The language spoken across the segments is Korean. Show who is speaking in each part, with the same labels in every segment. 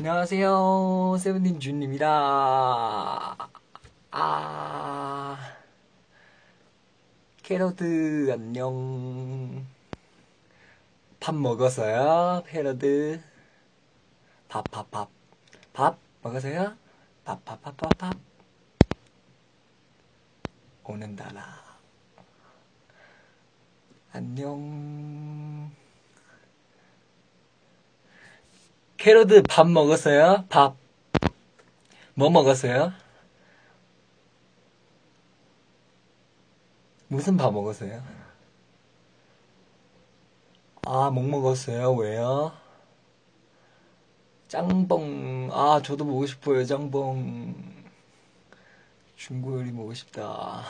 Speaker 1: 안녕하세요. 세븐틴 준입니다. 아, 캐럿들 안녕. 밥 먹었어요? 캐럿들. 밥, 밥, 밥. 밥 먹었어요? 밥, 밥, 밥, 밥, 밥. 오는다라. 안녕. 캐러드 밥 먹었어요? 밥. 뭐 먹었어요? 무슨 밥 먹었어요? 아, 못 먹었어요. 왜요? 짱뽕. 아, 저도 먹고 싶어요. 짱뽕. 중국 요리 먹고 싶다.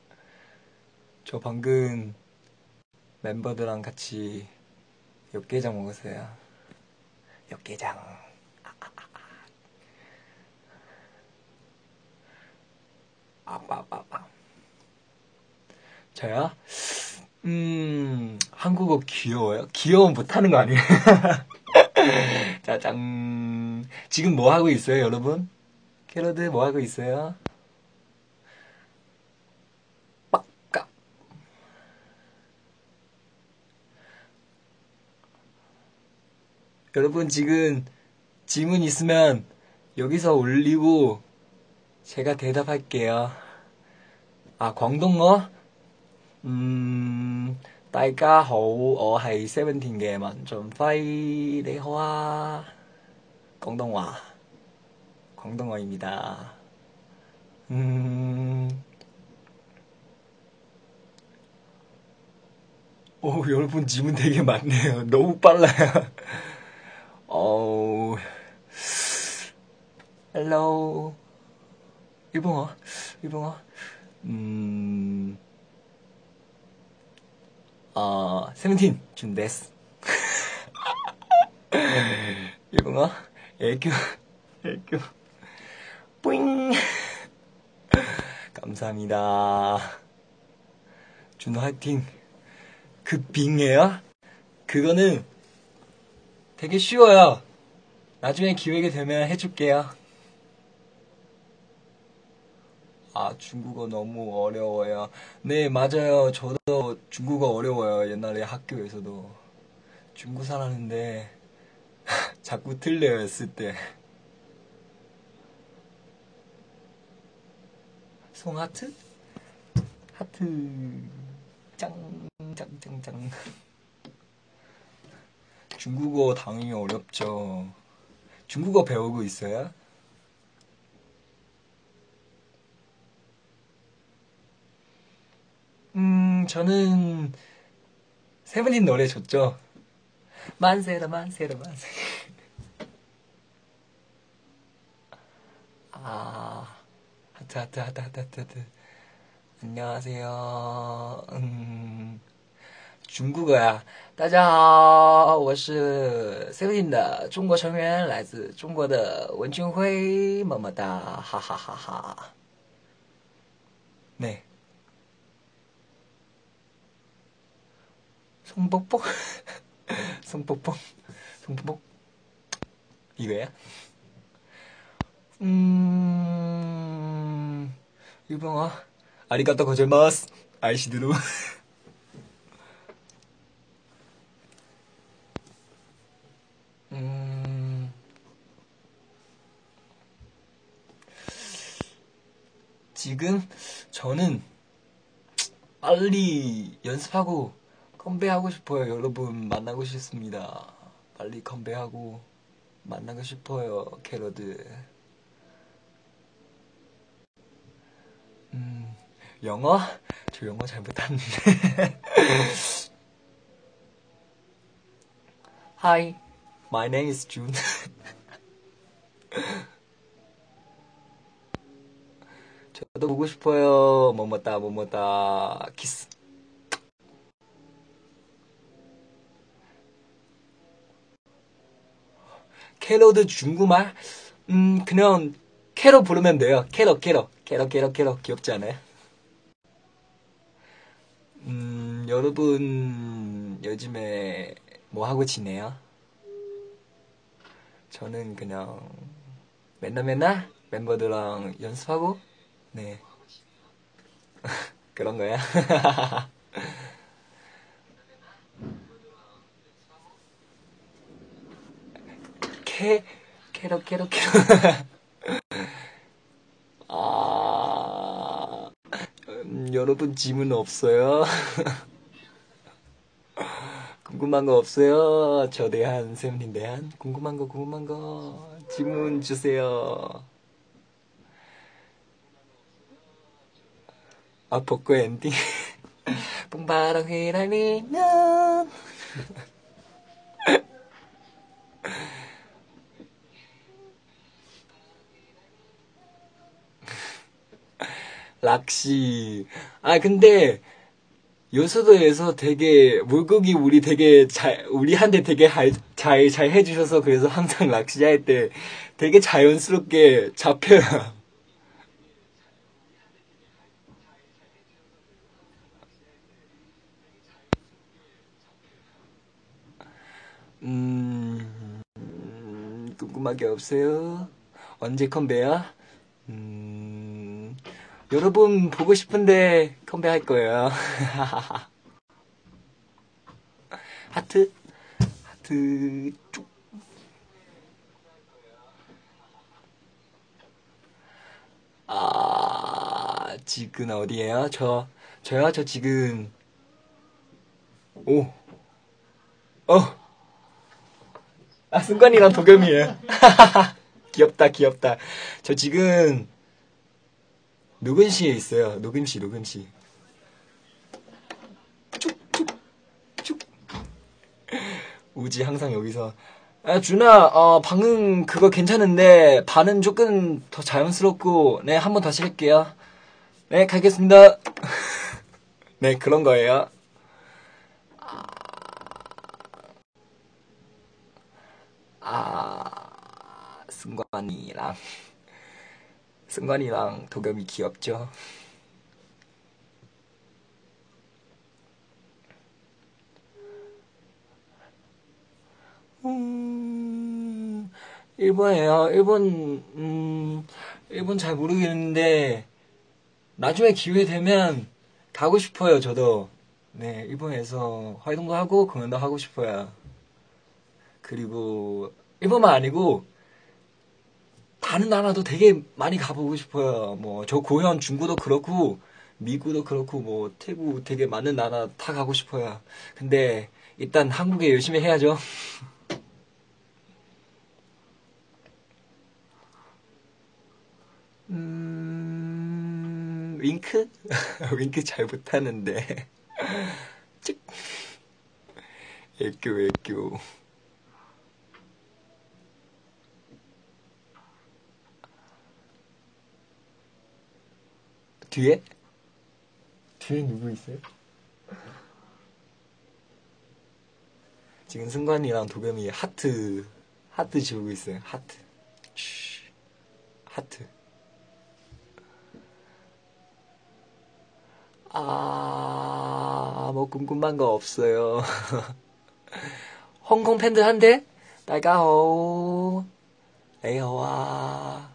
Speaker 1: 저 방금 멤버들랑 같이 육개장 먹었어요. 육개장. 아빠빠빠. 저요? 음, 한국어 귀여워요? 귀여움 못하는 거 아니에요? 짜잔. 지금 뭐 하고 있어요, 여러분? 캐러드 뭐 하고 있어요? 여러분 지금 질문 있으면 여기서 올리고 제가 대답할게요. 아, 광동어? 음, 大家好，我係 Seventeen 嘅文俊輝，你好啊，廣東話，廣東話입니다 음, 오, 여러분 질문 되게 많네요. 너무 빨라요. Hello, 일본어, 일본어, 음, 어, 세븐틴, 준です. 일본어, 애교, 애교, 뿌잉. 감사합니다. 준호 화이팅. 그 빙이에요? 그거는 되게 쉬워요. 나중에 기회가 되면 해줄게요. 아, 중국어 너무 어려워요. 네, 맞아요. 저도 중국어 어려워요. 옛날에 학교에서도. 중국 살았는데, 자꾸 틀려요, 했을 때. 송하트? 하트. 짱, 짱, 짱, 짱. 중국어 당연히 어렵죠. 중국어 배우고 있어요? 음, 저는 세븐틴 노래 좋죠. 만세라, 만세라, 만세. 아, 하트, 하트, 하트, 하트, 하트, 하트. 안녕하세요. 음, 중국어야. 大家好，我是 Seventeen 的中国成员，来自中国的文俊辉，么么哒，哈哈哈哈。 네. 송복복? 송복복? 송복복? 이거야? 음, 일본어. 아리가또 고자이마스. 아이시드루. 음, 지금 저는 빨리 연습하고 컴백하고 싶어요. 여러분 만나고 싶습니다. 빨리 컴백하고 만나고 싶어요. 캐럿들. 음, 영어? 저 영어 잘 못하는데. Hi, my name is Jun. 저도 보고 싶어요. 뭐뭐다 뭐뭐다 키스. 캐럿 중국말? 음, 그냥 克拉 부르면 돼요. 克拉, 克拉, 克拉, 克拉, 克拉. 귀엽지 않아요? 음, 여러분 요즘에 뭐 하고 지내요? 저는 그냥 맨날 맨날 멤버들랑 연습하고 네 그런 거야. 克 克拉 克拉 克拉 아. 음, 여러분 질문 없어요? 궁금한 거 없어요? 저 대한 세븐틴 대한? 궁금한 거 궁금한 거. 질문 주세요. 아 벚꽃 엔딩. 봄바람 휘날리면 락시 아 근데 요소도에서 되게 물고기 우리 되게 잘 우리한테 되게 잘잘 해주셔서 그래서 항상 낚시 할 때 되게 자연스럽게 잡혀요. 음, 음, 궁금한 게 없어요. 언제 컴배야? 음, 여러분 보고 싶은데 컴배할 거예요. 하트, 하트 쭉. 아, 지금 어디에요? 저, 저요? 저 지금, 오, 어, 아, 승관이랑 도겸이에요. 귀엽다, 귀엽다. 저 지금, 녹음실에 있어요. 녹음실, 녹음실. 쭉쭉쭉 우지 항상 여기서 아, 준아, 어, 방금 그거 괜찮은데 반은 조금 더 자연스럽고 네, 한 번 다시 할게요. 네, 가겠습니다. 네, 그런 거예요. 아, 승관이랑 승관이랑 도겸이 귀엽죠? 음, 일본에요. 일본, 음, 일본 잘 모르겠는데, 나중에 기회 되면 가고 싶어요, 저도. 네, 일본에서 활동도 하고 공연도 하고 싶어요. 그리고, 일본만 아니고, 다른 나라도 되게 많이 가보고 싶어요. 뭐, 저 고현 중국도 그렇고, 미국도 그렇고, 뭐, 태국 되게 많은 나라 다 가고 싶어요. 근데, 일단 한국에 열심히 해야죠. 음, 윙크? 윙크 잘 못하는데. 찍. 애교, 애교. 뒤에? 뒤에 누구 있어요? 지금 승관이랑 도겸이 하트 하트 지우고 있어요. 하트. 하트. 아, 뭐 궁금한 거 없어요. 홍콩 팬들 한데? 나가오. 에이와.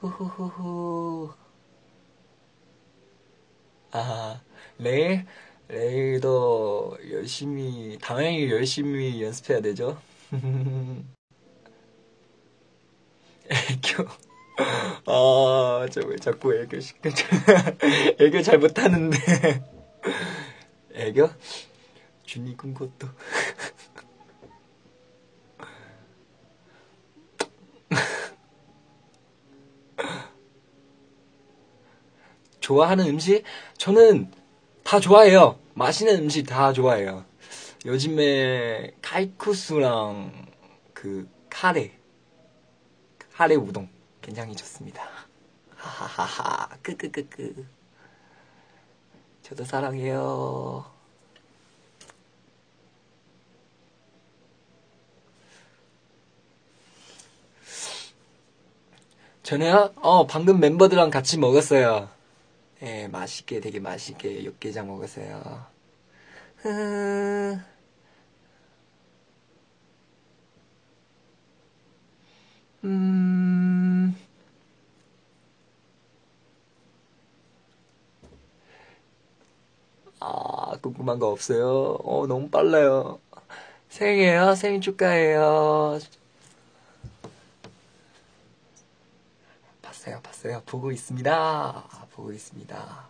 Speaker 1: 후후후후. 아, 내일, 내일도 열심히, 당연히 열심히 연습해야 되죠. 애교. 아, 저 왜 자꾸 애교 시켜. 애교 잘 못하는데. 애교? 준이 군 것도. 좋아하는 음식? 저는 다 좋아해요. 맛있는 음식 다 좋아해요. 요즘에 칼국수랑 그 카레, 카레 우동 굉장히 좋습니다. 하하하하, 끄끄끄끄. 저도 사랑해요. 저는요, 어, 방금 멤버들랑 같이 먹었어요. 예, 맛있게, 되게 맛있게 육개장 먹었어요. 음, 아, 궁금한 거 없어요? 어, 너무 빨라요. 생일이에요? 생일 축하해요. 봤어요, 봤어요. 보고 있습니다. 보고 있습니다.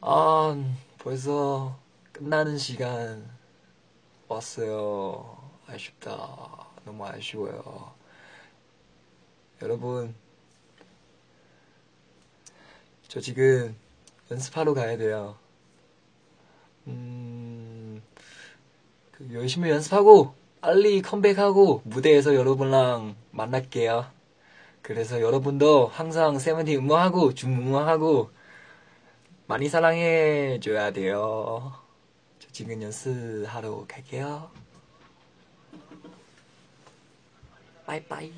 Speaker 1: 아, 벌써 끝나는 시간 왔어요. 아쉽다. 너무 아쉬워요. 여러분, 저 지금 연습하러 가야 돼요. 음, 그 열심히 연습하고 빨리 컴백하고 무대에서 여러분랑 만날게요. 그래서 여러분도 항상 세븐틴 응원하고 중 응원하고 많이 사랑해 줘야 돼요. 저 지금 연습하러 갈게요. 빠이빠이.